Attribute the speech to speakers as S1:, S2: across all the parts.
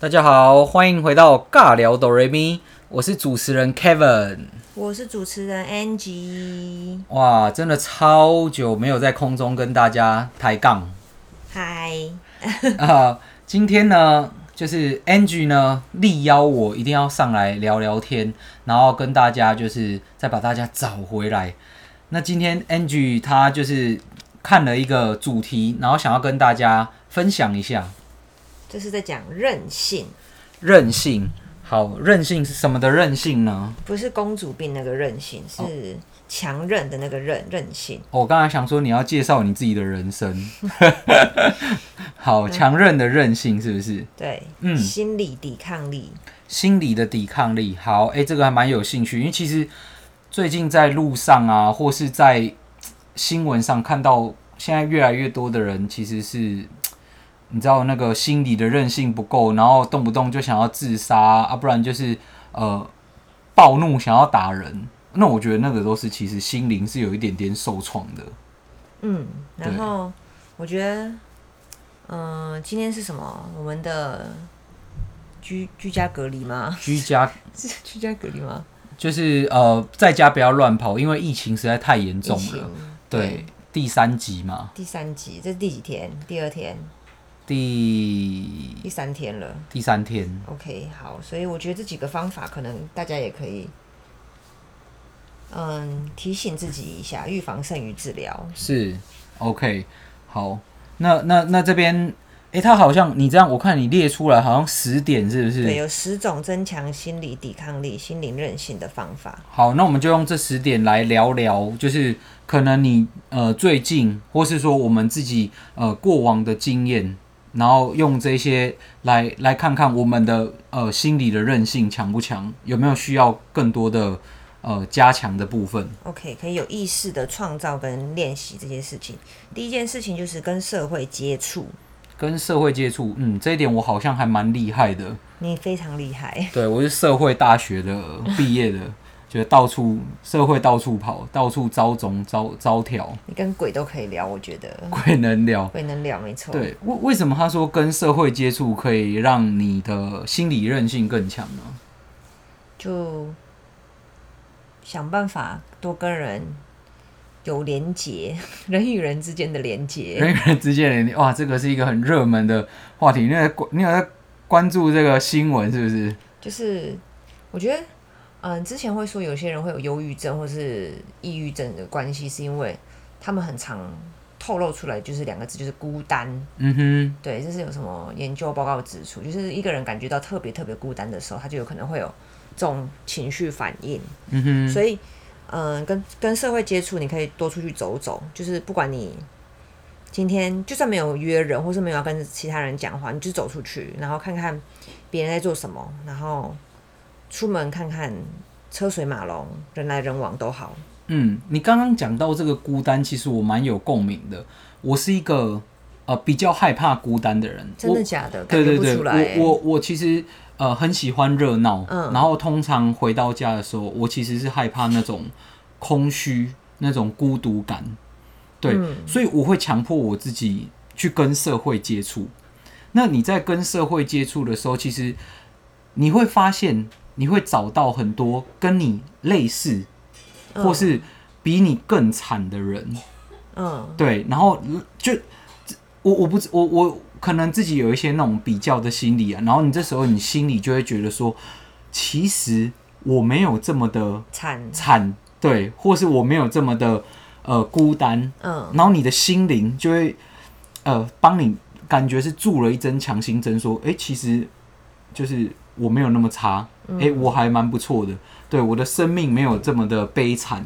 S1: 大家好，欢迎回到尬聊哆瑞咪，我是主持人 Kevin，
S2: 我是主持人 Angie。
S1: 哇，真的超久没有在空中跟大家抬杠。
S2: 嗨，
S1: 啊，今天呢，就是 Angie 呢力邀我一定要上来聊聊天，然后跟大家就是再把大家找回来。那今天 Angie 她就是看了一个主题，然后想要跟大家分享一下。
S2: 这是在讲韧性。
S1: 韧性，好，韧性是什么的韧性呢？
S2: 不是公主病那个韧性，是强韧的那个韧韧性。
S1: 我刚才想说你要介绍你自己的人生。好，强韧的韧性是不是？
S2: 对，嗯，心理抵抗力，
S1: 心理的抵抗力。好，哎、欸，这个还蛮有兴趣，因为其实最近在路上啊，或是在新闻上看到，现在越来越多的人其实是。你知道那个心理的韧性不够，然后动不动就想要自杀啊，不然就是呃暴怒想要打人。那我觉得那个都是其实心灵是有一点点受创的。
S2: 嗯，然后我觉得，嗯、呃，今天是什么？我们的居居家隔离吗？
S1: 居家
S2: 是居家隔离吗？
S1: 就是呃在家不要乱跑，因为疫情实在太严重了。对，
S2: 对，
S1: 第三集嘛。
S2: 第三集，这是第几天？第二天。
S1: 第
S2: 第三天了，
S1: 第三天。
S2: OK，好，所以我觉得这几个方法可能大家也可以，嗯，提醒自己一下，预防胜于治疗。
S1: 是，OK，好，那那那这边，哎、欸，他好像你这样，我看你列出来好像十点，是不是？
S2: 对，有十种增强心理抵抗力、心灵韧性的方法。
S1: 好，那我们就用这十点来聊聊，就是可能你呃最近，或是说我们自己呃过往的经验。然后用这些来来看看我们的呃心理的韧性强不强，有没有需要更多的呃加强的部分
S2: ？OK，可以有意识的创造跟练习这些事情。第一件事情就是跟社会接触，跟社会接触，
S1: 嗯，这一点我好像还蛮厉害的。
S2: 你非常厉害，
S1: 对，我是社会大学的毕业的。觉得到处社会到处跑，到处招总招招条，
S2: 你跟鬼都可以聊，我觉得
S1: 鬼能聊，
S2: 鬼能聊，没错。
S1: 对，为为什么他说跟社会接触可以让你的心理韧性更强呢？
S2: 就想办法多跟人有连结，人与人之间的连结，
S1: 人与人之间的连结，哇，这个是一个很热门的话题。你有在你有在关注这个新闻是不是？
S2: 就是我觉得。嗯，之前会说有些人会有忧郁症或是抑郁症的关系，是因为他们很常透露出来，就是两个字，就是孤单。
S1: 嗯哼，
S2: 对，这是有什么研究报告指出，就是一个人感觉到特别特别孤单的时候，他就有可能会有这种情绪反应。
S1: 嗯哼，
S2: 所以，嗯，跟跟社会接触，你可以多出去走走，就是不管你今天就算没有约人，或是没有要跟其他人讲话，你就走出去，然后看看别人在做什么，然后。出门看看车水马龙，人来人往都好。
S1: 嗯，你刚刚讲到这个孤单，其实我蛮有共鸣的。我是一个呃比较害怕孤单的人。
S2: 真的假的？
S1: 对
S2: 对对，
S1: 我我我其实呃很喜欢热闹，嗯，然后通常回到家的时候，我其实是害怕那种空虚、那种孤独感。对，嗯，所以我会强迫我自己去跟社会接触。那你在跟社会接触的时候，其实你会发现。你会找到很多跟你类似，或是比你更惨的人，
S2: 嗯，
S1: 对，然后就我我不我我可能自己有一些那种比较的心理啊，然后你这时候你心里就会觉得说，其实我没有这么的惨。惨，对，或是我没有这么的呃孤单，嗯，然后你的心灵就会呃帮你感觉是注了一针强心针，说，哎，其实就是我没有那么差。哎、欸，我还蛮不错的，对，我的生命没有这么的悲惨。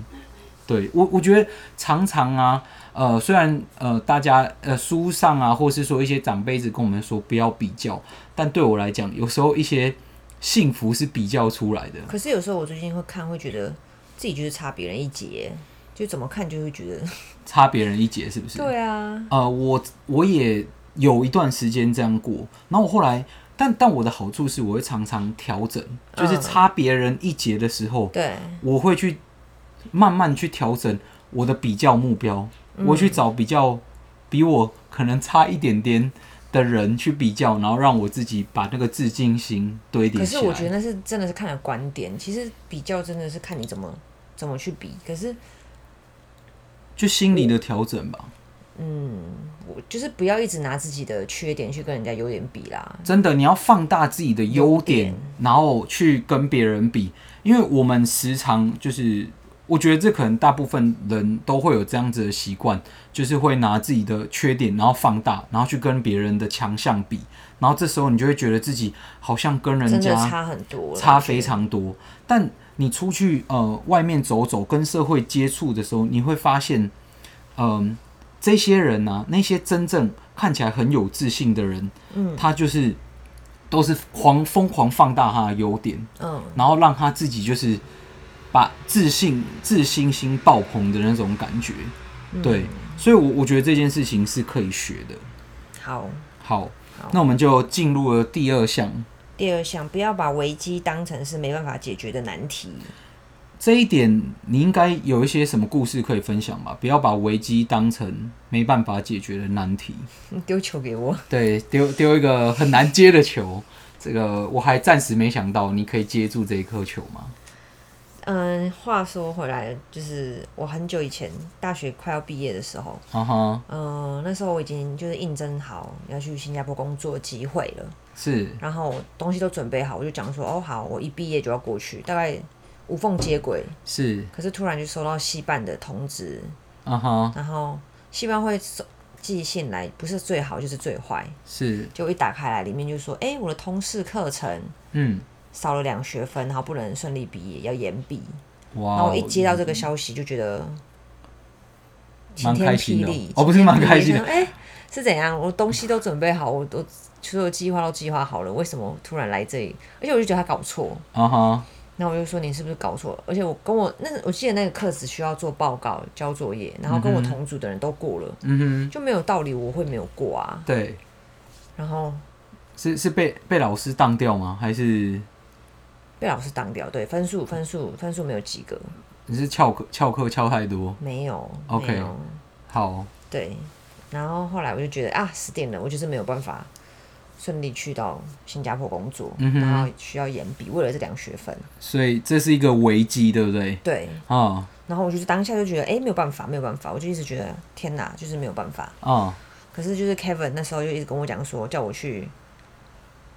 S1: 对我，我觉得常常啊，呃，虽然呃，大家呃书上啊，或是说一些长辈子跟我们说不要比较，但对我来讲，有时候一些幸福是比较出来的。
S2: 可是有时候我最近会看，会觉得自己就是差别人一截，就怎么看就会觉得
S1: 差别人一截，是不是？
S2: 对啊。
S1: 呃，我我也有一段时间这样过，然后我后来。但但我的好处是，我会常常调整，就是差别人一截的时候，
S2: 对，
S1: 我会去慢慢去调整我的比较目标，我去找比较比我可能差一点点的人去比较，然后让我自己把那个自信心堆叠。
S2: 可是我觉得那是真的是看了观点，其实比较真的是看你怎么怎么去比。可是
S1: 就心理的调整吧。
S2: 嗯，我就是不要一直拿自己的缺点去跟人家优点比啦。
S1: 真的，你要放大自己的优点，点然后去跟别人比，因为我们时常就是。我觉得这可能大部分人都会有这样子的习惯，就是会拿自己的缺点，然后放大，然后去跟别人的强项比，然后这时候你就会觉得自己好像跟人家
S2: 差很多，
S1: 差非常多。但你出去呃外面走走，跟社会接触的时候，你会发现，嗯、呃，这些人呢、啊，那些真正看起来很有自信的人，嗯，他就是都是狂疯狂放大他的优点，嗯，然后让他自己就是。把自信、自信心爆棚的那种感觉，嗯、对，所以我，我我觉得这件事情是可以学的。
S2: 好，
S1: 好，好，那我们就进入了第二项。
S2: 第二项，不要把危机当成是没办法解决的难题。
S1: 这一点，你应该有一些什么故事可以分享吧？不要把危机当成没办法解决的难题。
S2: 丢球给我。
S1: 对，丢丢一个很难接的球。这个我还暂时没想到，你可以接住这一颗球吗？
S2: 嗯，话说回来，就是我很久以前大学快要毕业的时候，嗯、
S1: uh huh.
S2: 呃，那时候我已经就是应征好要去新加坡工作机会了，
S1: 是，
S2: 然后东西都准备好，我就讲说，哦，好，我一毕业就要过去，大概无缝接轨，
S1: 是，
S2: 可是突然就收到系办的通知，
S1: 嗯哼，
S2: 然后系办会寄信来，不是最好就是最坏，
S1: 是，
S2: 就一打开来，里面就说，哎、欸，我的通识课程，嗯。少了两学分，然后不能顺利毕业，要延毕。哇！然后我一接到这个消息，就觉得晴天霹雳。
S1: 哦，不是蛮开心的。
S2: 哎、欸，是怎样？我东西都准备好，我都所有计划都计划好了，为什么突然来这里？而且我就觉得他搞错。啊哈。然后我就说，你是不是搞错了？而且我跟我那我记得那个课只需要做报告、交作业，然后跟我同组的人都过了。嗯哼。就没有道理我会没有过啊。
S1: 对。
S2: 然后
S1: 是是被被老师当掉吗？还是？
S2: 被老师当掉，对，分数分数分数没有及格。
S1: 你是翘课翘课翘太多？
S2: 没有
S1: ，OK，没有好。
S2: 对，然后后来我就觉得啊，死定了，我就是没有办法顺利去到新加坡工作，嗯、然后需要延毕，为了这两学分。
S1: 所以这是一个危机，对不对？
S2: 对，啊、嗯。然后我就是当下就觉得，哎、欸，没有办法，没有办法，我就一直觉得，天哪，就是没有办法。啊、嗯。可是就是 Kevin 那时候就一直跟我讲说，叫我去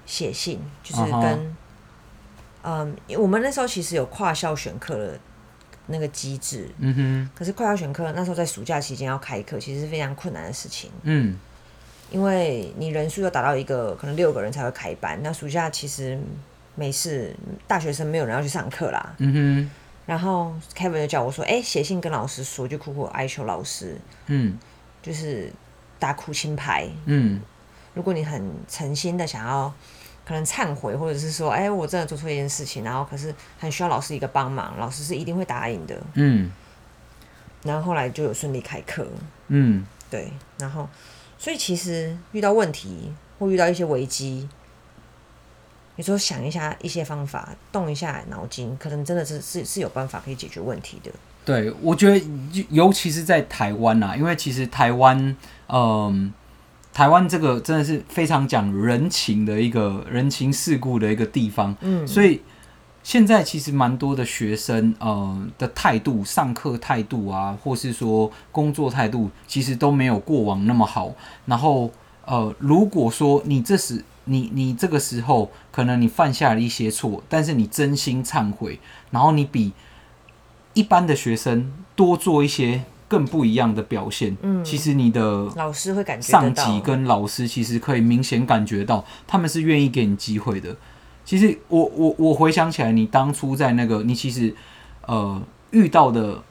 S2: 写信，就是跟、嗯。嗯，我们那时候其实有跨校选课的那个机制，嗯哼。可是跨校选课那时候在暑假期间要开课，其实是非常困难的事情，嗯。因为你人数要达到一个可能六个人才会开班，那暑假其实没事，大学生没有人要去上课啦，嗯哼。然后 Kevin 就叫我说：“哎、欸，写信跟老师说，就苦苦哀求老师，嗯，就是打苦情牌，嗯。如果你很诚心的想要。”可能忏悔，或者是说，哎、欸，我真的做错一件事情，然后可是很需要老师一个帮忙，老师是一定会答应的。嗯，然后后来就有顺利开课。嗯，对，然后所以其实遇到问题或遇到一些危机，有时候想一下一些方法，动一下脑筋，可能真的是是是有办法可以解决问题的。
S1: 对，我觉得尤其是在台湾啊，因为其实台湾，嗯。台湾这个真的是非常讲人情的一个人情世故的一个地方，嗯，所以现在其实蛮多的学生，呃的态度，上课态度啊，或是说工作态度，其实都没有过往那么好。然后，呃，如果说你这时你你这个时候可能你犯下了一些错，但是你真心忏悔，然后你比一般的学生多做一些。更不一样的表现，嗯，其实你的
S2: 老师会感觉
S1: 上级跟老师其实可以明显感觉到，他们是愿意给你机会的。其实我我我回想起来，你当初在那个，你其实呃遇到的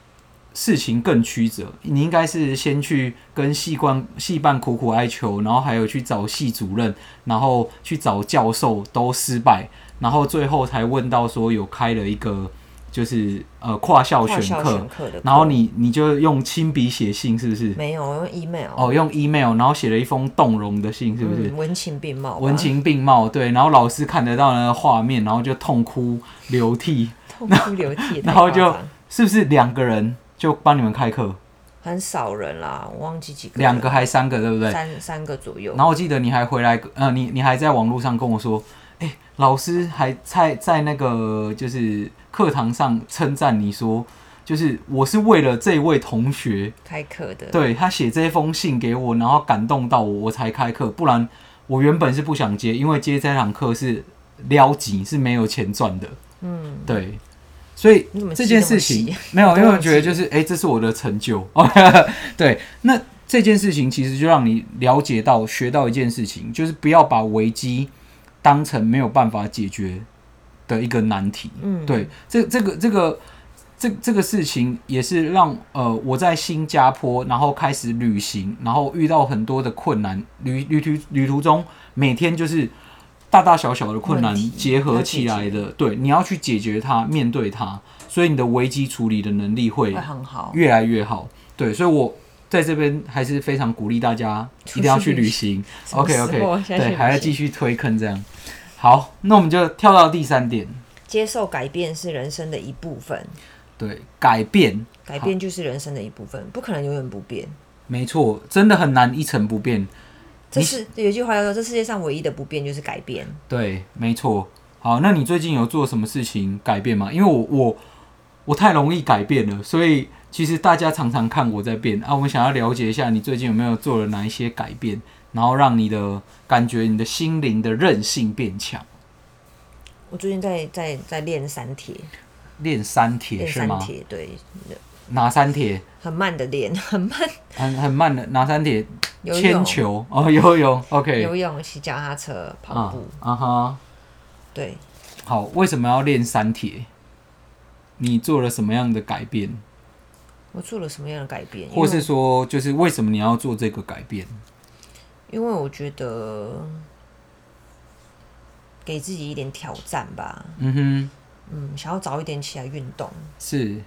S1: 事情更曲折。你应该是先去跟系官系办苦苦哀求，然后还有去找系主任，然后去找教授都失败，然后最后才问到说有开了一个。就是呃跨校选课，然后你你就用亲笔写信是不是？
S2: 没有，我用 email。
S1: 哦，用 email，然后写了一封动容的信，是不是？
S2: 嗯、文情并茂。
S1: 文情并茂，对。然后老师看得到那个画面，然后就痛哭流涕。
S2: 痛哭流涕。
S1: 然后就是不是两个人就帮你们开课？
S2: 很少人啦，我忘记几个，
S1: 两个还三个，对不对？
S2: 三三个左右。
S1: 然后我记得你还回来，呃，你你还在网络上跟我说，老师还在在那个就是课堂上称赞你说，就是我是为了这位同学
S2: 开课的，
S1: 对，他写这封信给我，然后感动到我，我才开课，不然我原本是不想接，因为接这堂课是撩级，是没有钱赚的。嗯，对。所以这件事情没有，因为我觉得就是，哎、欸，这是我的成就。对，那这件事情其实就让你了解到、学到一件事情，就是不要把危机当成没有办法解决的一个难题。嗯，对，这这个这个这这个事情也是让呃我在新加坡，然后开始旅行，然后遇到很多的困难，旅旅途旅途中每天就是。大大小小的困难结合起来的，对，你要去解决它，面对它，所以你的危机处理的能力会很好，越来越好。对，所以我在这边还是非常鼓励大家一定要去旅行。OK OK，对，还要继续推坑这样。好，那我们就跳到第三点，
S2: 接受改变是人生的一部分。
S1: 对，改变，
S2: 改变就是人生的一部分，不可能永远不变。
S1: 没错，真的很难一成不变。
S2: 这是有句话叫做：“这世界上唯一的不变就是改变。”
S1: 对，没错。好，那你最近有做什么事情改变吗？因为我我我太容易改变了，所以其实大家常常看我在变啊。我们想要了解一下你最近有没有做了哪一些改变，然后让你的感觉、你的心灵的韧性变强。
S2: 我最近在在在练三铁，
S1: 练三铁是吗？
S2: 对。
S1: 哪三铁？
S2: 很慢的练，很慢，
S1: 很很慢的拿三铁？铅球哦，游泳，OK。
S2: 游泳、骑脚踏车、跑步，
S1: 啊哈，
S2: 对。
S1: 好，为什么要练三铁？你做了什么样的改变？
S2: 我做了什么样的改变？
S1: 或是说，就是为什么你要做这个改变？
S2: 因为我觉得给自己一点挑战吧。嗯哼，嗯，想要早一点起来运动。
S1: 是。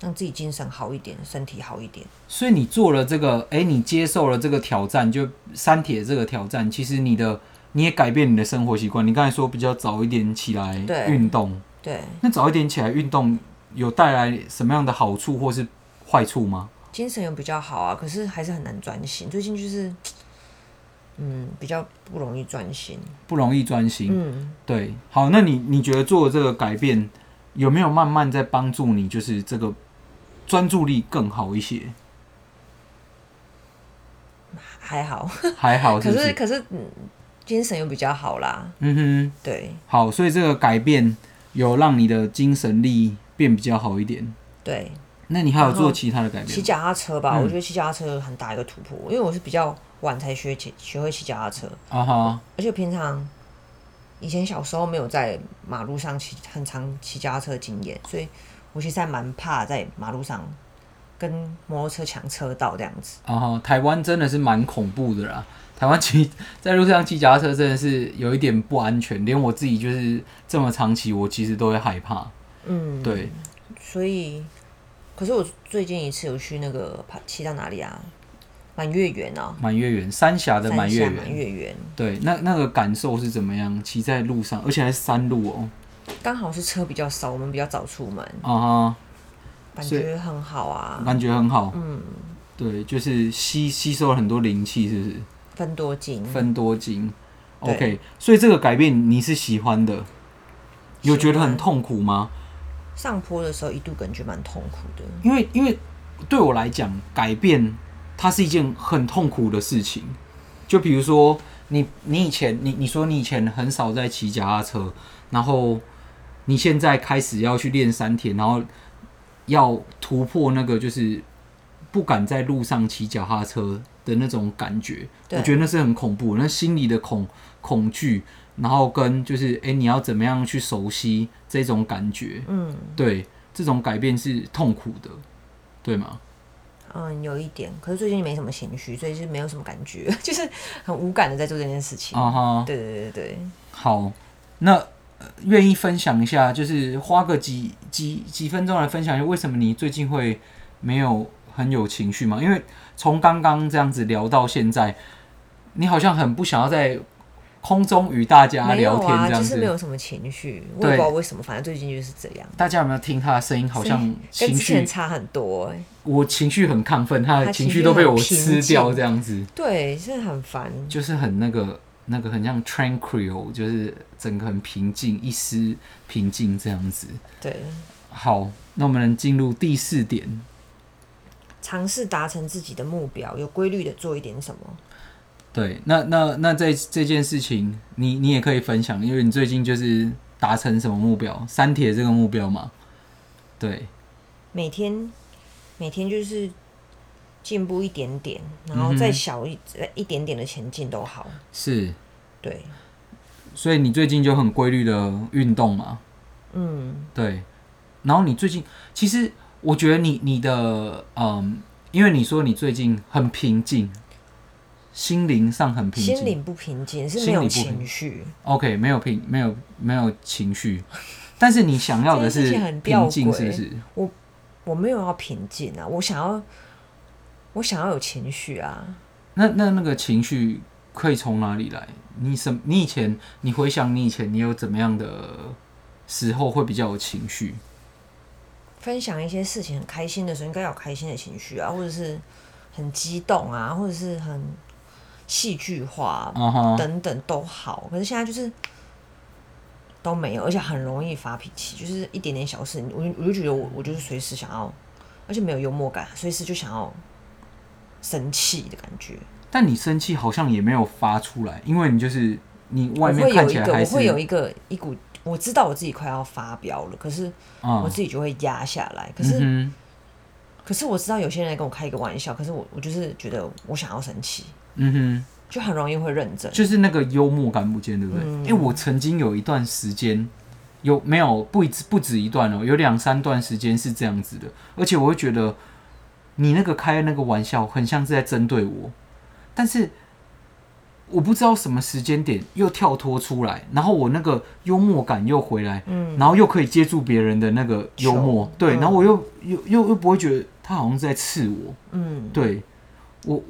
S2: 让自己精神好一点，身体好一点。
S1: 所以你做了这个，哎、欸，你接受了这个挑战，就删帖这个挑战。其实你的你也改变你的生活习惯。你刚才说比较早一点起来运动，
S2: 对，
S1: 那早一点起来运动有带来什么样的好处或是坏处吗？
S2: 精神有比较好啊，可是还是很难专心。最近就是，嗯，比较不容易专心，
S1: 不容易专心。嗯，对。好，那你你觉得做这个改变有没有慢慢在帮助你？就是这个。专注力更好一些，
S2: 还好，
S1: 还好 是是？
S2: 可是可是，嗯，精神又比较好啦。
S1: 嗯哼，
S2: 对，
S1: 好，所以这个改变有让你的精神力变比较好一点。
S2: 对，
S1: 那你还有做其他的改变？
S2: 骑脚踏车吧，嗯，我觉得骑脚踏车很大一个突破，因为我是比较晚才学骑，学会骑脚踏车。啊哈，而且平常以前小时候没有在马路上骑很长骑脚踏车的经验，所以。我其实还蛮怕在马路上跟摩托车抢车道这样子。
S1: 哦，台湾真的是蛮恐怖的啦！台湾骑在路上骑脚踏车真的是有一点不安全，连我自己就是这么长期，我其实都会害怕。嗯，对。
S2: 所以，可是我最近一次有去那个骑到哪里啊？满月圆哦，
S1: 满月圆，三峡的满月圆。
S2: 满月圆。
S1: 对，那那个感受是怎么样？骑在路上，而且还是山路哦。
S2: 刚好是车比较少，我们比较早出门
S1: 啊，
S2: 感觉很好啊，
S1: 感觉很好。嗯，对，就是吸吸收了很多灵气，是不是？
S2: 分多精，
S1: 分多精。OK，所以这个改变你是喜欢的，有觉得很痛苦吗？
S2: 上坡的时候一度感觉蛮痛苦的，
S1: 因为因为对我来讲，改变它是一件很痛苦的事情。就比如说你你以前你你说你以前很少在骑脚踏车，然后。你现在开始要去练三铁，然后要突破那个就是不敢在路上骑脚踏车的那种感觉，我觉得那是很恐怖，那心里的恐恐惧，然后跟就是哎、欸，你要怎么样去熟悉这种感觉？嗯，对，这种改变是痛苦的，对吗？
S2: 嗯，有一点，可是最近没什么情绪，所以是没有什么感觉，就是很无感的在做这件事情。啊哈，对对对对，
S1: 好，那。愿意分享一下，就是花个几几几分钟来分享一下，为什么你最近会没有很有情绪吗？因为从刚刚这样子聊到现在，你好像很不想要再空中与大家聊天这样子，
S2: 啊、就是没有什么情绪，我也不知道为什么，反正最近就是这样。
S1: 大家有没有听他的声音？好像情绪
S2: 差很多、欸。
S1: 我情绪很亢奋，他的情绪都被我吃掉，这样子。
S2: 对，真的很烦。
S1: 就是很那个那个很像 tranquil，就是整个很平静，一丝平静这样子。
S2: 对。
S1: 好，那我们能进入第四点，
S2: 尝试达成自己的目标，有规律的做一点什么。
S1: 对，那那那在这件事情，你你也可以分享，因为你最近就是达成什么目标？三铁这个目标嘛？对，
S2: 每天每天就是进步一点点，然后再小一、嗯、一点点的前进都好。
S1: 是，
S2: 对，
S1: 所以你最近就很规律的运动嘛？
S2: 嗯，
S1: 对。然后你最近，其实我觉得你你的嗯，因为你说你最近很平静。心灵上很平静，
S2: 心灵不平静是没有情绪。
S1: OK，没有平，没有没有情绪，但是你想要的是平静，是不是？
S2: 我我没有要平静啊，我想要我想要有情绪啊。
S1: 那那那个情绪可以从哪里来？你什你以前你回想你以前你有怎么样的时候会比较有情绪？
S2: 分享一些事情很开心的时候，应该有开心的情绪啊，或者是很激动啊，或者是很。戏剧化等等都好，可是现在就是都没有，而且很容易发脾气，就是一点点小事，我我就觉得我我就是随时想要，而且没有幽默感，随时就想要生气的感觉。
S1: 但你生气好像也没有发出来，因为你就是你外面看起来还是
S2: 我会有一个，我会有一个一股，我知道我自己快要发飙了，可是我自己就会压下来。可是、嗯、可是我知道有些人来跟我开一个玩笑，可是我我就是觉得我想要生气。
S1: 嗯哼，
S2: 就很容易会认真，
S1: 就是那个幽默感不见，对不对？因为、我曾经有一段时间，有没有不止不止一段哦，有两三段时间是这样子的，而且我会觉得你那个开那个玩笑，很像是在针对我，但是我不知道什么时间点又跳脱出来，然后我那个幽默感又回来，嗯，然后又可以接住别人的那个幽默，对，然后我又、嗯、又又又不会觉得他好像是在刺我，嗯，对我。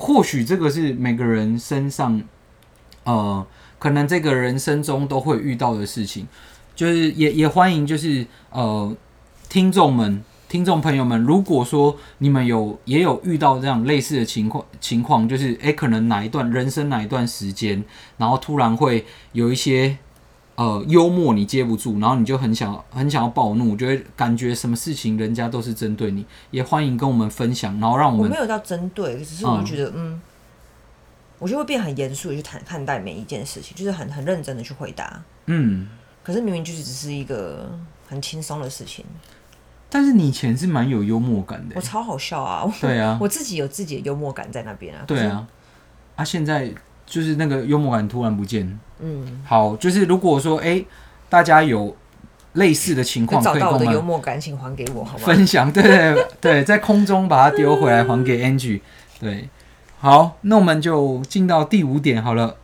S1: 或许这个是每个人身上，呃，可能这个人生中都会遇到的事情，就是也也欢迎，就是呃，听众们、听众朋友们，如果说你们有也有遇到这样类似的情况情况，就是诶，可能哪一段人生哪一段时间，然后突然会有一些。呃，幽默你接不住，然后你就很想很想要暴怒，觉得感觉什么事情人家都是针对你，也欢迎跟我们分享，然后让我们
S2: 我没有到针对，只是我觉得嗯，嗯，我就会变很严肃的去谈看待每一件事情，就是很很认真的去回答，
S1: 嗯，
S2: 可是明明就是只是一个很轻松的事情，
S1: 但是你以前是蛮有幽默感的，
S2: 我超好笑啊，
S1: 对啊，
S2: 我自己有自己的幽默感在那边啊，
S1: 对啊，啊，现在就是那个幽默感突然不见。
S2: 嗯，
S1: 好，就是如果说，哎、欸，大家有类似的情况，
S2: 找到我的幽默感，请还给我，好吗？
S1: 分享，对对对，在空中把它丢回来，还给 Angie。对，好，那我们就进到第五点好了。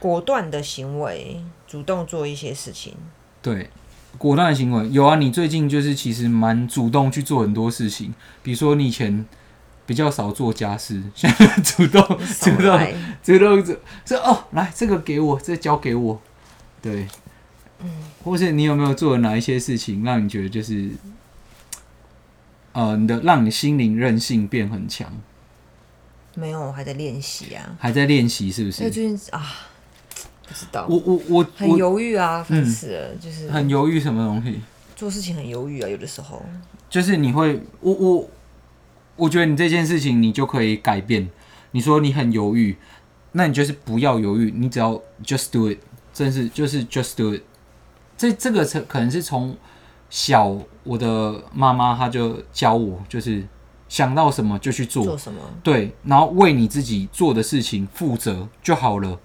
S2: 果断的行为，主动做一些事情。
S1: 对，果断的行为有啊，你最近就是其实蛮主动去做很多事情，比如说你以前。比较少做家事，现在主动主动主动做，说哦，来这个给我，这个、交给我，对，
S2: 嗯，
S1: 或是你有没有做哪一些事情，让你觉得就是，呃，你的让你心灵韧性变很强？
S2: 没有，我还在练习啊，
S1: 还在练习是不是？
S2: 最近啊，不知道，
S1: 我我我
S2: 很犹豫啊，烦死了，嗯、就是
S1: 很犹豫什么东西？
S2: 做事情很犹豫啊，有的时候
S1: 就是你会，我我。我觉得你这件事情你就可以改变。你说你很犹豫，那你就是不要犹豫，你只要 just do it，真是就是 just do it。这这个是可能是从小我的妈妈她就教我，就是想到什么就去做，
S2: 做什么，
S1: 对，然后为你自己做的事情负责就好了。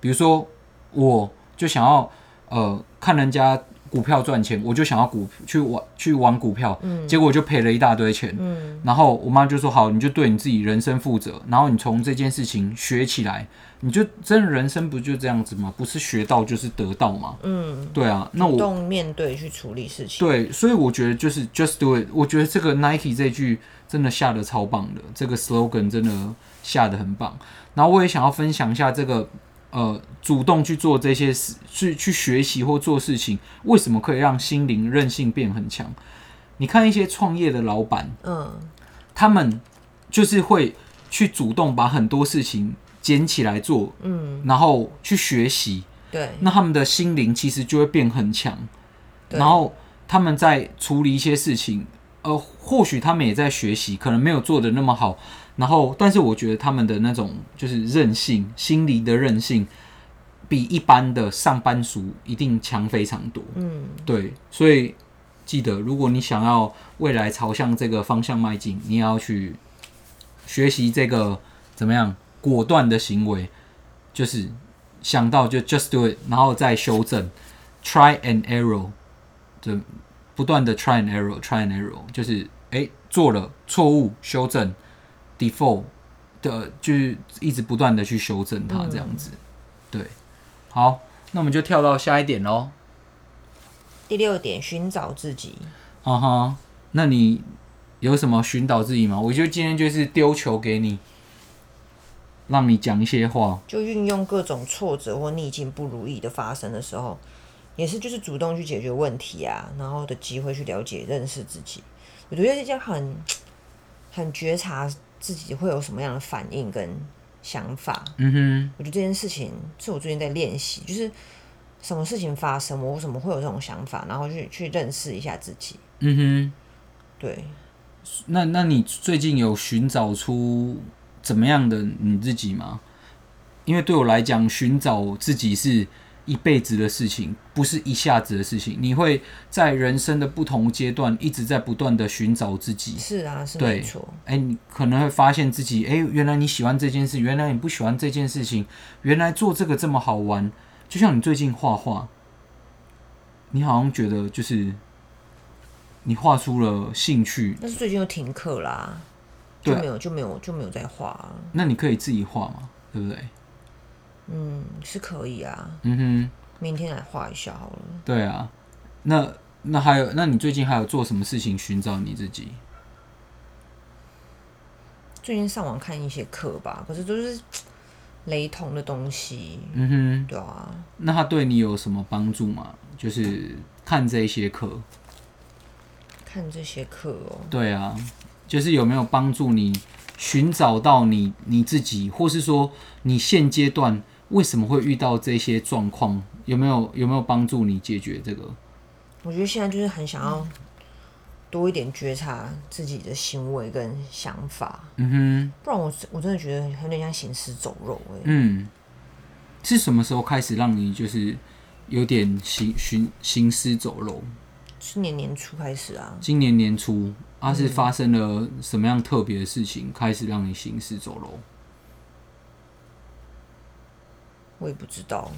S1: 比如说，我就想要呃看人家股票赚钱，我就想要股去玩去玩股票，嗯，结果我就赔了一大堆钱，嗯，然后我妈就说好，你就对你自己人生负责，然后你从这件事情学起来，你就真的人生不就这样子吗？不是学到就是得到吗？嗯，对啊，那我
S2: 主动面对去处理事情，
S1: 对，所以我觉得就是 just do it，我觉得这个 Nike 这句真的下的超棒的，这个 slogan 真的下的很棒，然后我也想要分享一下这个。呃，主动去做这些事，去去学习或做事情，为什么可以让心灵韧性变很强？你看一些创业的老板，嗯，他们就是会去主动把很多事情捡起来做，嗯，然后去学习，
S2: 对，
S1: 那他们的心灵其实就会变很强，然后他们在处理一些事情，呃，或许他们也在学习，可能没有做的那么好。然后，但是我觉得他们的那种就是韧性，心理的韧性，比一般的上班族一定强非常多。嗯，对，所以记得，如果你想要未来朝向这个方向迈进，你也要去学习这个怎么样果断的行为，就是想到就 just do it，然后再修正，try and error，就不断的 try and error，try and error，就是哎做了错误修正。Default 的，就是一直不断的去修正它，这样子，嗯、对，好，那我们就跳到下一点喽。
S2: 第六点，寻找自己。
S1: 啊哈、uh，huh, 那你有什么寻找自己吗？我觉得今天就是丢球给你，让你讲一些话，
S2: 就运用各种挫折或逆境不如意的发生的时候，也是就是主动去解决问题啊，然后的机会去了解认识自己。我觉得这件很很觉察。自己会有什么样的反应跟想法？嗯哼，我觉得这件事情是我最近在练习，就是什么事情发生，我为什么会有这种想法，然后去去认识一下自己。嗯哼，对。
S1: 那那你最近有寻找出怎么样的你自己吗？因为对我来讲，寻找自己是。一辈子的事情，不是一下子的事情。你会在人生的不同阶段，一直在不断的寻找自己。
S2: 是啊，是没错。
S1: 哎、欸，你可能会发现自己，哎、欸，原来你喜欢这件事，原来你不喜欢这件事情，原来做这个这么好玩。就像你最近画画，你好像觉得就是你画出了兴趣。
S2: 但是最近又停课啦，就没有就没有就没有再画。
S1: 那你可以自己画嘛，对不对？
S2: 嗯，是可以啊。嗯哼，明天来画一下好了。
S1: 对啊，那那还有，那你最近还有做什么事情寻找你自己？
S2: 最近上网看一些课吧，可是都是 雷同的东西。嗯哼，对啊。
S1: 那他对你有什么帮助吗？就是看这些课，
S2: 看这些课哦。
S1: 对啊，就是有没有帮助你寻找到你你自己，或是说你现阶段？为什么会遇到这些状况？有没有有没有帮助你解决这个？
S2: 我觉得现在就是很想要多一点觉察自己的行为跟想法。嗯哼，不然我我真的觉得有点像行尸走肉哎。
S1: 嗯，是什么时候开始让你就是有点行行行尸走肉？
S2: 是年年初开始啊。
S1: 今年年初，啊是发生了什么样特别的事情，开始让你行尸走肉？
S2: 我也不知道，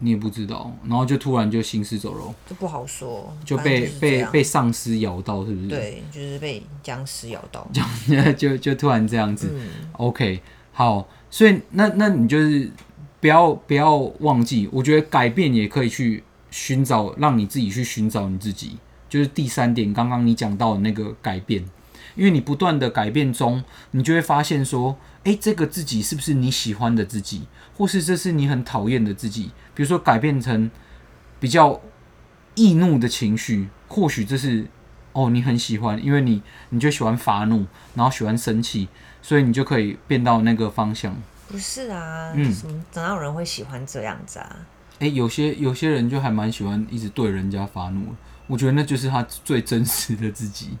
S1: 你也不知道，然后就突然就行尸走肉，
S2: 这不好说，
S1: 就被就被被丧尸咬到，是不是？
S2: 对，就是被僵尸咬到，
S1: 就就就突然这样子。嗯、OK，好，所以那那你就是不要不要忘记，我觉得改变也可以去寻找，让你自己去寻找你自己，就是第三点，刚刚你讲到的那个改变，因为你不断的改变中，你就会发现说。诶、欸，这个自己是不是你喜欢的自己，或是这是你很讨厌的自己？比如说改变成比较易怒的情绪，或许这是哦你很喜欢，因为你你就喜欢发怒，然后喜欢生气，所以你就可以变到那个方向。
S2: 不是啊，嗯，怎样有人会喜欢这样子啊？
S1: 诶、欸，有些有些人就还蛮喜欢一直对人家发怒，我觉得那就是他最真实的自己。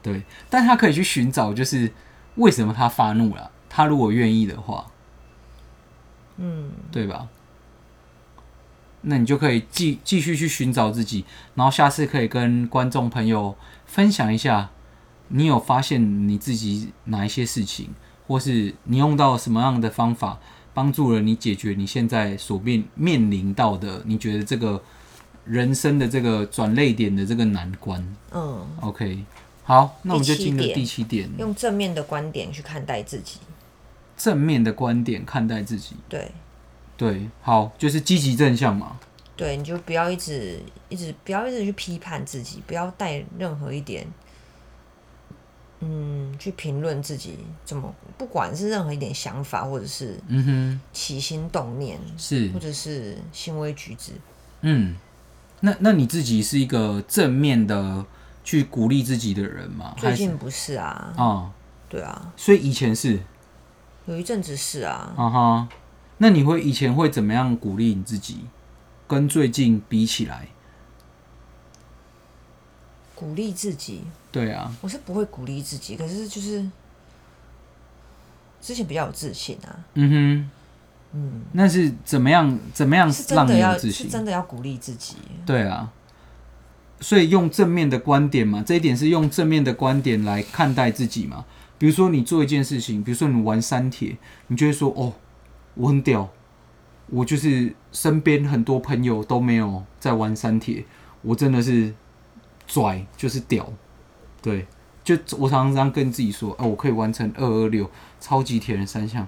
S1: 对，但他可以去寻找，就是为什么他发怒了。他如果愿意的话，嗯，对吧？那你就可以继继续去寻找自己，然后下次可以跟观众朋友分享一下，你有发现你自己哪一些事情，或是你用到什么样的方法帮助了你解决你现在所面面临到的，你觉得这个人生的这个转泪点的这个难关。嗯，OK，好，那我们就进入第七点，
S2: 用正面的观点去看待自己。
S1: 正面的观点看待自己，
S2: 对，
S1: 对，好，就是积极正向嘛。
S2: 对，你就不要一直一直不要一直去批判自己，不要带任何一点，嗯，去评论自己怎么，不管是任何一点想法，或者是嗯哼。起心动念，
S1: 是。
S2: 或者是行为举止，
S1: 嗯，那那你自己是一个正面的去鼓励自己的人吗？
S2: 最近不是啊，啊、嗯，对啊，
S1: 所以以前是。
S2: 有一阵子是啊，
S1: 啊哈，那你会以前会怎么样鼓励你自己？跟最近比起来，
S2: 鼓励自己？
S1: 对啊，
S2: 我是不会鼓励自己，可是就是之前比较有自信啊。
S1: 嗯哼，嗯，那是怎么样？怎么样让你有自信？
S2: 是真的要鼓励自己。
S1: 对啊，所以用正面的观点嘛，这一点是用正面的观点来看待自己嘛。比如说你做一件事情，比如说你玩三铁，你就会说：“哦，我很屌，我就是身边很多朋友都没有在玩三铁，我真的是拽，就是屌。”对，就我常常跟自己说：“哦，我可以完成二二六超级铁人三项。”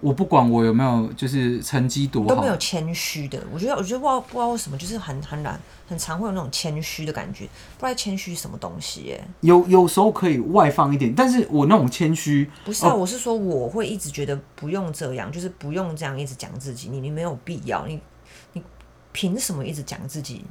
S1: 我不管我有没有，就是成绩多好，
S2: 都没有谦虚的。我觉得，我觉得不知道不知道为什么，就是很很难，很常会有那种谦虚的感觉。不知道谦虚什么东西耶？
S1: 有有时候可以外放一点，但是我那种谦虚
S2: 不是啊，哦、我是说我会一直觉得不用这样，就是不用这样一直讲自己。你你没有必要，你你凭什么一直讲自己？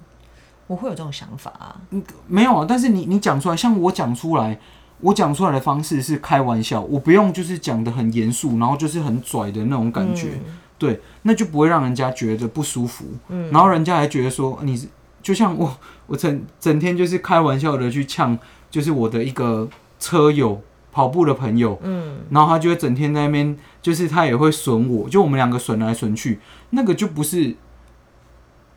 S2: 我会有这种想法啊？
S1: 嗯，没有啊。但是你你讲出来，像我讲出来。我讲出来的方式是开玩笑，我不用就是讲的很严肃，然后就是很拽的那种感觉，嗯、对，那就不会让人家觉得不舒服，嗯，然后人家还觉得说你就像我，我整整天就是开玩笑的去呛，就是我的一个车友跑步的朋友，嗯，然后他就会整天在那边，就是他也会损我，就我们两个损来损去，那个就不是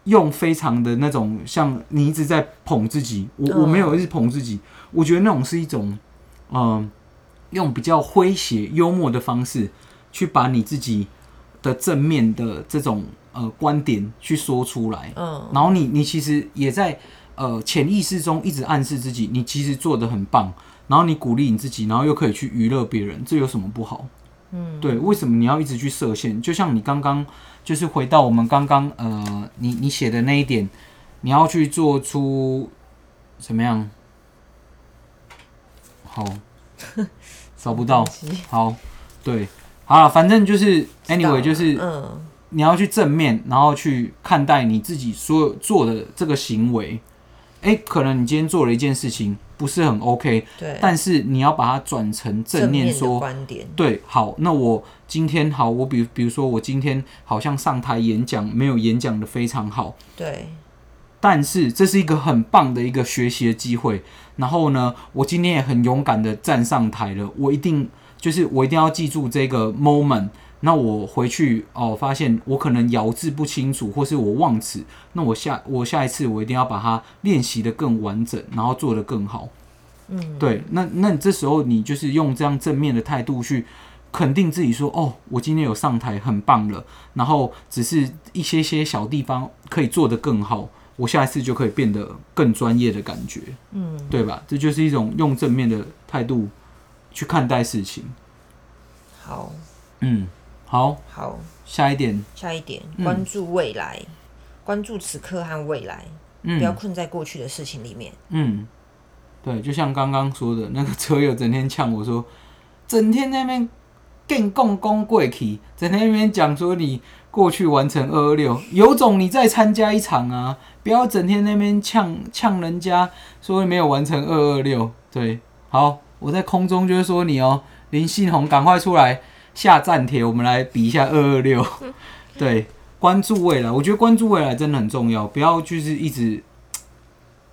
S1: 用非常的那种像你一直在捧自己，我我没有一直捧自己，我觉得那种是一种。嗯，用比较诙谐、幽默的方式去把你自己的正面的这种呃观点去说出来。嗯，然后你你其实也在呃潜意识中一直暗示自己，你其实做的很棒。然后你鼓励你自己，然后又可以去娱乐别人，这有什么不好？嗯，对，为什么你要一直去设限？就像你刚刚就是回到我们刚刚呃，你你写的那一点，你要去做出怎么样？好，找不到。好，对，好了，反正就是，anyway，就是，嗯，你要去正面，然后去看待你自己所有做的这个行为。哎、欸，可能你今天做了一件事情不是很 OK，对，但是你要把它转成正面说，观点。对，好，那我今天好，我比比如说我今天好像上台演讲，没有演讲的非常好，
S2: 对。
S1: 但是这是一个很棒的一个学习的机会。然后呢，我今天也很勇敢的站上台了。我一定就是我一定要记住这个 moment。那我回去哦，发现我可能咬字不清楚，或是我忘词。那我下我下一次我一定要把它练习的更完整，然后做得更好。嗯，对。那那你这时候你就是用这样正面的态度去肯定自己说，说哦，我今天有上台，很棒了。然后只是一些些小地方可以做得更好。我下一次就可以变得更专业的感觉，嗯，对吧？这就是一种用正面的态度去看待事情。
S2: 好，
S1: 嗯，好，
S2: 好，
S1: 下一点，
S2: 下一点，关注未来，嗯、关注此刻和未来，嗯、不要困在过去的事情里面。
S1: 嗯，对，就像刚刚说的那个车友整天呛我说，整天在那边更共公过去，整天那边讲说你。过去完成二二六，有种你再参加一场啊！不要整天那边呛呛人家，说没有完成二二六。对，好，我在空中就是说你哦、喔，林信宏，赶快出来下站帖，我们来比一下二二六。对，关注未来，我觉得关注未来真的很重要，不要就是一直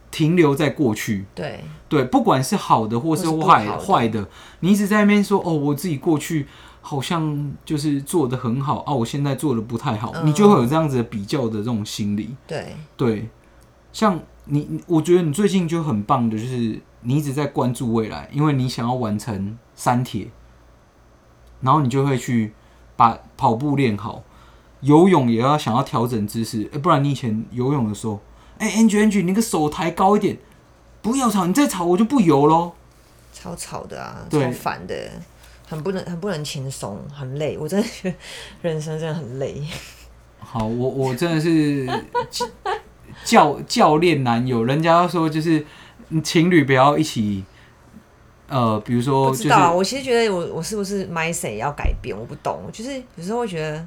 S1: 停留在过去。
S2: 对
S1: 对，不管是好的或是坏坏的，你一直在那边说哦，我自己过去。好像就是做的很好啊，我现在做的不太好，嗯、你就会有这样子的比较的这种心理。
S2: 对。
S1: 对，像你，我觉得你最近就很棒的，就是你一直在关注未来，因为你想要完成三铁，然后你就会去把跑步练好，游泳也要想要调整姿势，欸，不然你以前游泳的时候，哎、欸、，Angie Angie，你个手抬高一点，不要吵，你再吵我就不游喽。
S2: 超吵的啊，超烦的，很不能很不能轻松，很累。我真的觉得人生真的很累。
S1: 好，我我真的是教教练男友，人家说就是情侣不要一起。呃，比如说、就是，
S2: 不知道，我其实觉得我我是不是 mindset 要改变？我不懂，就是有时候会觉得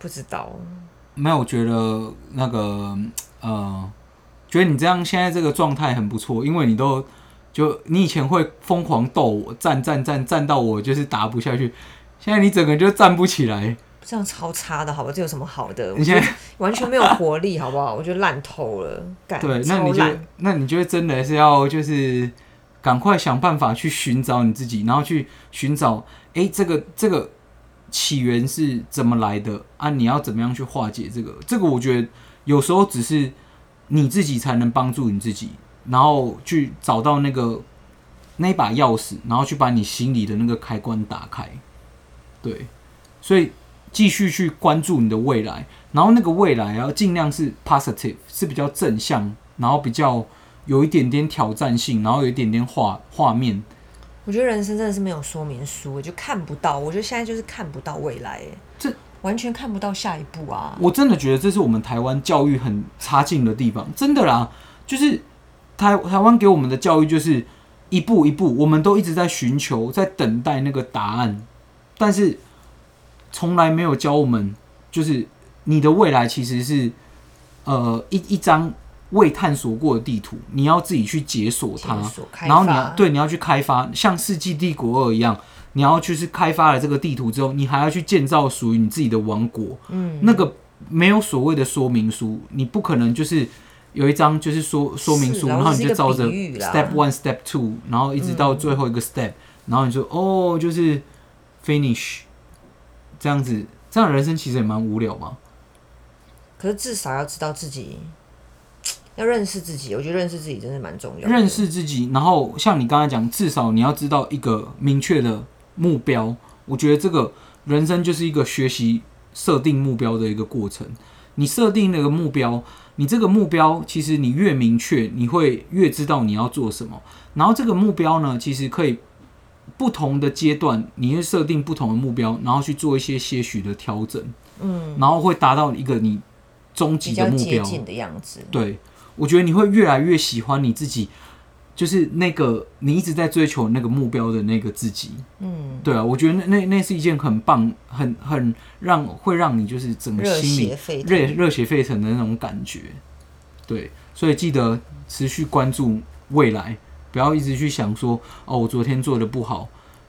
S2: 不知道。
S1: 没有，我觉得那个呃，觉得你这样现在这个状态很不错，因为你都就你以前会疯狂逗我，站站站站到我就是打不下去，现在你整个就站不起来，
S2: 这样超差的，好吧？这有什么好的？你现在完全没有活力，好不好？我觉得烂透了，
S1: 对，那你就那你觉得真的是要就是。赶快想办法去寻找你自己，然后去寻找，哎、欸，这个这个起源是怎么来的啊？你要怎么样去化解这个？这个我觉得有时候只是你自己才能帮助你自己，然后去找到那个那把钥匙，然后去把你心里的那个开关打开。对，所以继续去关注你的未来，然后那个未来要尽量是 positive，是比较正向，然后比较。有一点点挑战性，然后有一点点画画面。
S2: 我觉得人生真的是没有说明书，我就看不到。我觉得现在就是看不到未来，这完全看不到下一步啊！
S1: 我真的觉得这是我们台湾教育很差劲的地方，真的啦。就是台台湾给我们的教育就是一步一步，我们都一直在寻求，在等待那个答案，但是从来没有教我们，就是你的未来其实是呃一一张。未探索过的地图，你要自己去解锁它，然后你要对，你要去开发，像《世纪帝国二》一样，你要去是开发了这个地图之后，你还要去建造属于你自己的王国。嗯，那个没有所谓的说明书，你不可能就是有一张就是说说明书，然后你就照着 Step One、Step Two，然后一直到最后一个 Step，然后你说哦，就是 Finish 这样子，这样的人生其实也蛮无聊嘛。
S2: 可是至少要知道自己。要认识自己，我觉得认识自己真的蛮重要的。
S1: 认识自己，然后像你刚才讲，至少你要知道一个明确的目标。我觉得这个人生就是一个学习设定目标的一个过程。你设定那个目标，你这个目标其实你越明确，你会越知道你要做什么。然后这个目标呢，其实可以不同的阶段，你会设定不同的目标，然后去做一些些许的调整。嗯，然后会达到一个你终极的目标
S2: 的样子。
S1: 对。我觉得你会越来越喜欢你自己，就是那个你一直在追求那个目标的那个自己。嗯，对啊，我觉得那那那是一件很棒、很很让会让你就是整个心里热热血沸腾的那种感觉。对，所以记得持续关注未来，不要一直去想说哦，我昨天做的不好，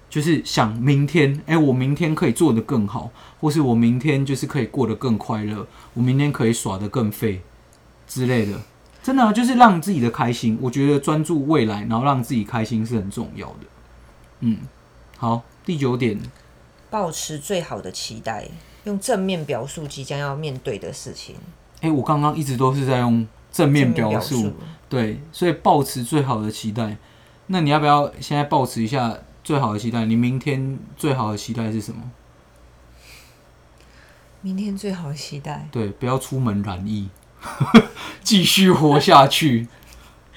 S1: 就是想明天，哎，我明天可以做的更好，或是我明天就是可以过得更快乐，我明天可以耍得更废之类的。真的啊，就是让自己的开心。我觉得专注未来，然后让自己开心是很重要的。嗯，好，第九点，
S2: 保持最好的期待，用正面表述即将要面对的事情。
S1: 欸，我刚刚一直都是在用正面表述，对，所以保持最好的期待。那你要不要现在保持一下最好的期待？你明天最好的期待是什么？
S2: 明天最好的期待，
S1: 对，不要出门染疫。继续活下去，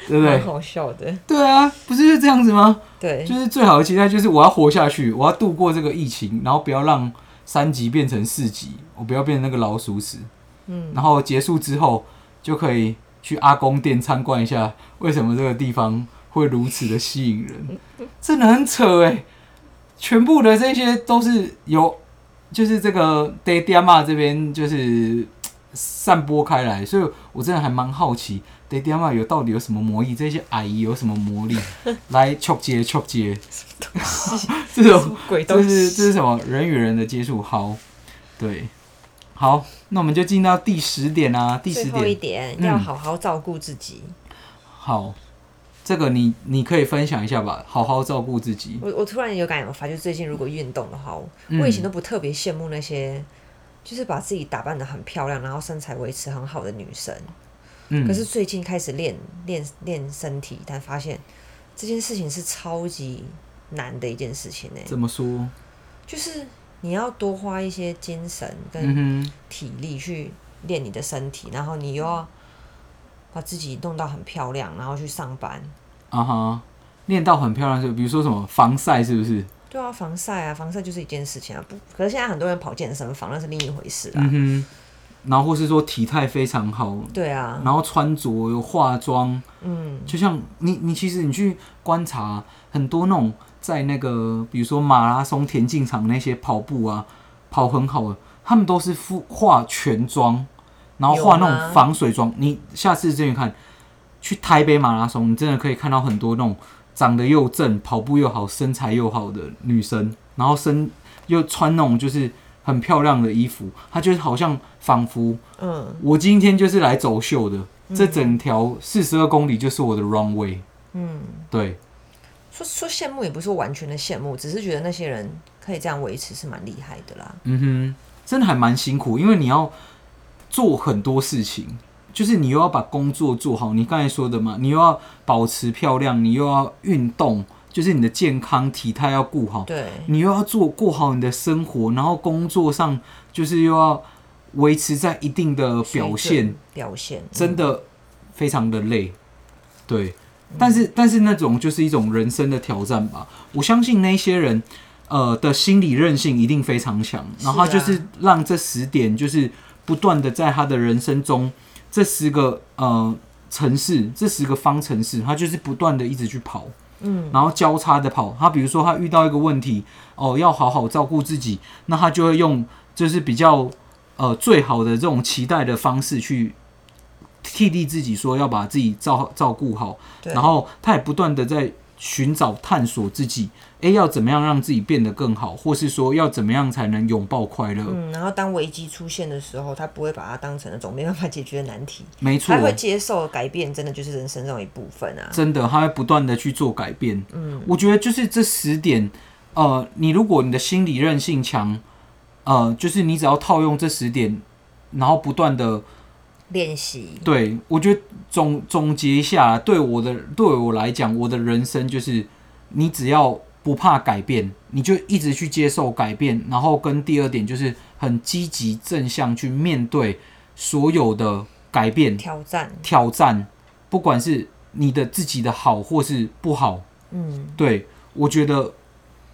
S1: 对不对？
S2: 好笑的。
S1: 对啊，不是就这样子吗？
S2: 对，
S1: 就是最好的期待就是我要活下去，我要度过这个疫情，然后不要让三级变成四级，我不要变成那个老鼠屎。嗯，然后结束之后就可以去阿公店参观一下，为什么这个地方会如此的吸引人？真的很扯哎！全部的这些都是由，就是这个爹爹妈这边就是。散播开来，所以我真的还蛮好奇，爹爹妈有到底有什么魔力？这些阿姨有什么魔力 来触接触接？这种鬼东西，这是这是什么人与人的接触？好，对，好，那我们就进到第十点啊，第十点，
S2: 一点、嗯、要好好照顾自己。
S1: 好，这个你你可以分享一下吧，好好照顾自己。
S2: 我我突然有感而发，就最近如果运动的话，我以前都不特别羡慕那些。就是把自己打扮的很漂亮，然后身材维持很好的女生。嗯，可是最近开始练练练身体，但发现这件事情是超级难的一件事情呢。
S1: 怎么说？
S2: 就是你要多花一些精神跟体力去练你的身体，然后你又要把自己弄到很漂亮，然后去上班。
S1: 啊哈，练到很漂亮是，比如说什么防晒是不是？
S2: 对啊，防晒啊，防晒就是一件事情啊。不，可是现在很多人跑健身房，那是另一回事啦。
S1: 嗯哼，然后或是说体态非常好。
S2: 对啊。
S1: 然后穿着有化妆，嗯，就像你，你其实你去观察很多那种在那个，比如说马拉松田径场那些跑步啊，跑很好的，他们都是敷化全妆，然后化那种防水妆。你下次这边看，去台北马拉松，你真的可以看到很多那种。长得又正，跑步又好，身材又好的女生，然后身又穿那种就是很漂亮的衣服，她就是好像仿佛，嗯，我今天就是来走秀的，嗯、这整条四十二公里就是我的 runway，嗯，对，
S2: 说说羡慕也不是完全的羡慕，只是觉得那些人可以这样维持是蛮厉害的啦，
S1: 嗯哼，真的还蛮辛苦，因为你要做很多事情。就是你又要把工作做好，你刚才说的嘛，你又要保持漂亮，你又要运动，就是你的健康体态要顾好，
S2: 对，
S1: 你又要做过好你的生活，然后工作上就是又要维持在一定的表现，
S2: 表现
S1: 真的非常的累，对，但是但是那种就是一种人生的挑战吧，我相信那些人呃的心理韧性一定非常强，然后他就是让这十点就是不断的在他的人生中。这十个呃城市，这十个方程式，他就是不断的一直去跑，嗯，然后交叉的跑。他比如说他遇到一个问题，哦，要好好照顾自己，那他就会用就是比较呃最好的这种期待的方式去替替自己，说要把自己照照顾好。然后他也不断的在寻找探索自己。诶，要怎么样让自己变得更好，或是说要怎么样才能拥抱快乐？
S2: 嗯，然后当危机出现的时候，他不会把它当成那种没办法解决的难题，
S1: 没错，
S2: 他会接受改变，真的就是人生中一部分啊！
S1: 真的，他会不断的去做改变。嗯，我觉得就是这十点，呃，你如果你的心理韧性强，呃，就是你只要套用这十点，然后不断的
S2: 练习。
S1: 对，我觉得总总结一下，对我的对我来讲，我的人生就是你只要。不怕改变，你就一直去接受改变，然后跟第二点就是很积极正向去面对所有的改变、
S2: 挑战、
S1: 挑战，不管是你的自己的好或是不好，嗯，对，我觉得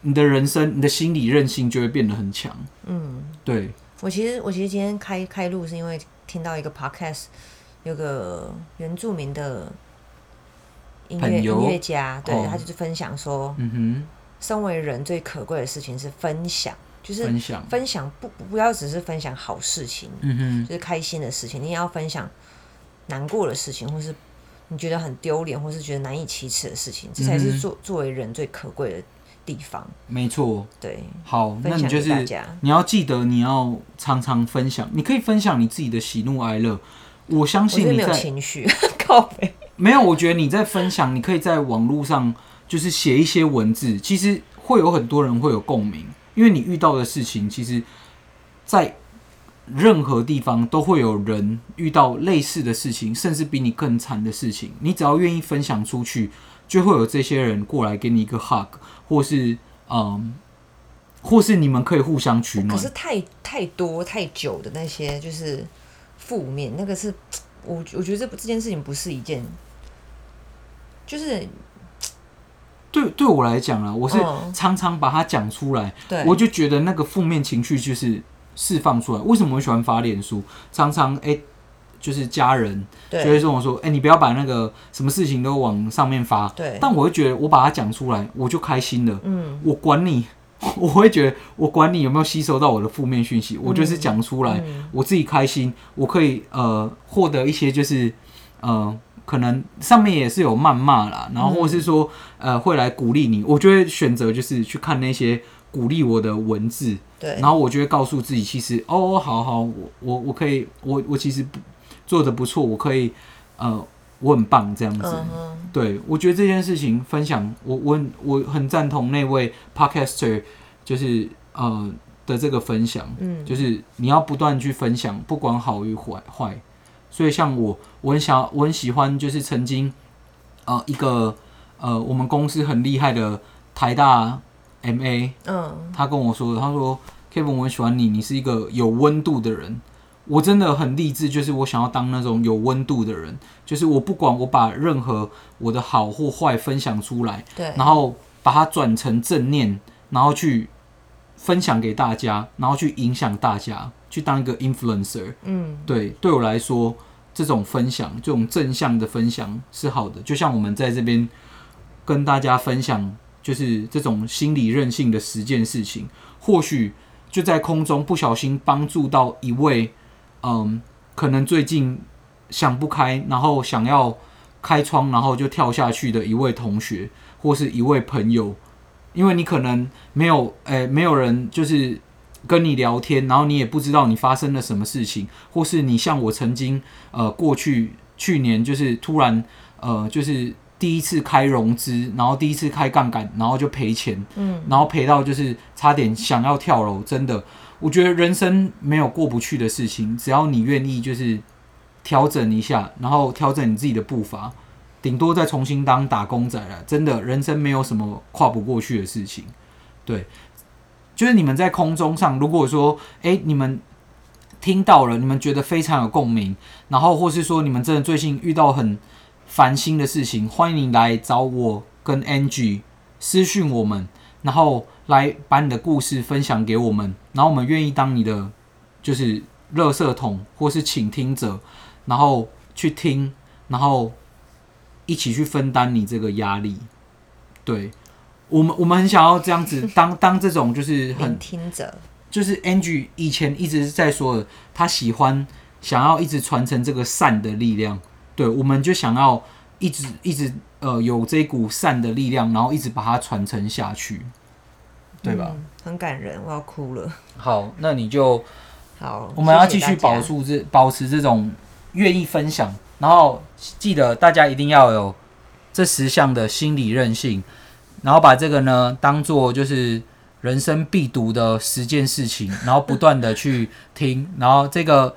S1: 你的人生、你的心理韧性就会变得很强，嗯，对。
S2: 我其实我其实今天开开路是因为听到一个 podcast，有个原住民的音乐音乐家，对、哦、他就是分享说，嗯哼。身为人最可贵的事情是分享，就是分享，分享不不要只是分享好事情，嗯哼，就是开心的事情，你也要分享难过的事情，或是你觉得很丢脸，或是觉得难以启齿的事情，这才是作作为人最可贵的地方。
S1: 没错，
S2: 对，
S1: 好，那你就是你要记得你要常常分享，你可以分享你自己的喜怒哀乐。我相信你在
S2: 情绪，靠背，
S1: 没有，我觉得你在分享，你可以在网络上。就是写一些文字，其实会有很多人会有共鸣，因为你遇到的事情，其实，在任何地方都会有人遇到类似的事情，甚至比你更惨的事情。你只要愿意分享出去，就会有这些人过来给你一个 hug，或是嗯，或是你们可以互相取暖。
S2: 可是太太多太久的那些就是负面，那个是 我我觉得这这件事情不是一件，就是。
S1: 对，对我来讲啊，我是常常把它讲出来，嗯、我就觉得那个负面情绪就是释放出来。为什么我喜欢发脸书？常常哎，就是家人就会跟我说：“哎对，你不要把那个什么事情都往上面发。”对。但我会觉得，我把它讲出来，我就开心了。嗯。我管你，我会觉得我管你有没有吸收到我的负面讯息，我就是讲出来，嗯、我自己开心，我可以呃获得一些就是呃。可能上面也是有谩骂啦，然后或是说，呃，会来鼓励你。我就会选择就是去看那些鼓励我的文字，对。然后我就会告诉自己，其实哦，好好，我我我可以，我我其实做的不错，我可以，呃，我很棒这样子。嗯、对，我觉得这件事情分享，我我我很赞同那位 podcaster，就是呃的这个分享，嗯，就是你要不断去分享，不管好与坏坏。所以像我，我很想，我很喜欢，就是曾经，呃，一个呃，我们公司很厉害的台大 MA，嗯，他跟我说，他说，Kevin，我很喜欢你，你是一个有温度的人。我真的很励志，就是我想要当那种有温度的人，就是我不管我把任何我的好或坏分享出来，
S2: 对，
S1: 然后把它转成正念，然后去分享给大家，然后去影响大家，去当一个 influencer。嗯，对，对我来说，这种分享，这种正向的分享是好的。就像我们在这边跟大家分享，就是这种心理韧性的十件事情，或许就在空中不小心帮助到一位。嗯，可能最近想不开，然后想要开窗，然后就跳下去的一位同学，或是一位朋友，因为你可能没有，诶、欸，没有人就是跟你聊天，然后你也不知道你发生了什么事情，或是你像我曾经，呃，过去去年就是突然，呃，就是第一次开融资，然后第一次开杠杆，然后就赔钱，嗯，然后赔到就是差点想要跳楼，真的。我觉得人生没有过不去的事情，只要你愿意，就是调整一下，然后调整你自己的步伐，顶多再重新当打工仔了。真的，人生没有什么跨不过去的事情。对，就是你们在空中上，如果说，诶，你们听到了，你们觉得非常有共鸣，然后或是说你们真的最近遇到很烦心的事情，欢迎你来找我跟 Angie 私讯我们，然后。来把你的故事分享给我们，然后我们愿意当你的就是垃圾桶或是倾听者，然后去听，然后一起去分担你这个压力。对，我们我们很想要这样子 当当这种就是很
S2: 听者，
S1: 就是 Angie 以前一直在说的，他喜欢想要一直传承这个善的力量。对，我们就想要一直一直呃有这股善的力量，然后一直把它传承下去。对吧？
S2: 嗯，很感人，我要哭了。
S1: 好，那你就
S2: 好。
S1: 我们要继续保住这保持这种愿意分享，然后记得大家一定要有这十项的心理韧性，然后把这个呢当做就是。人生必读的十件事情，然后不断的去听，然后这个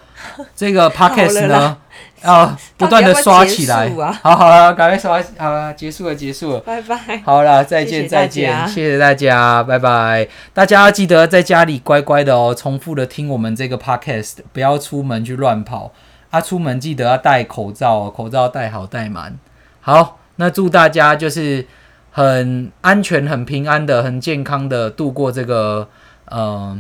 S1: 这个 podcast 呢，要、呃、不断的刷起来。好好了，赶快刷，好了，结束了，结束了，
S2: 拜拜。
S1: 好了，再见，再见，谢谢大家，拜拜。大家要记得在家里乖乖的哦，重复的听我们这个 podcast，不要出门去乱跑。啊，出门记得要戴口罩哦，口罩戴好戴满。好，那祝大家就是。很安全、很平安的、很健康的度过这个嗯、呃、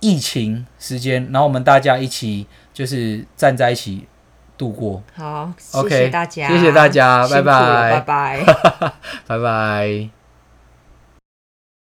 S1: 疫情时间，然后我们大家一起就是站在一起度过。
S2: 好谢谢大家，
S1: 谢谢大家，拜拜，
S2: 拜拜，
S1: 拜拜。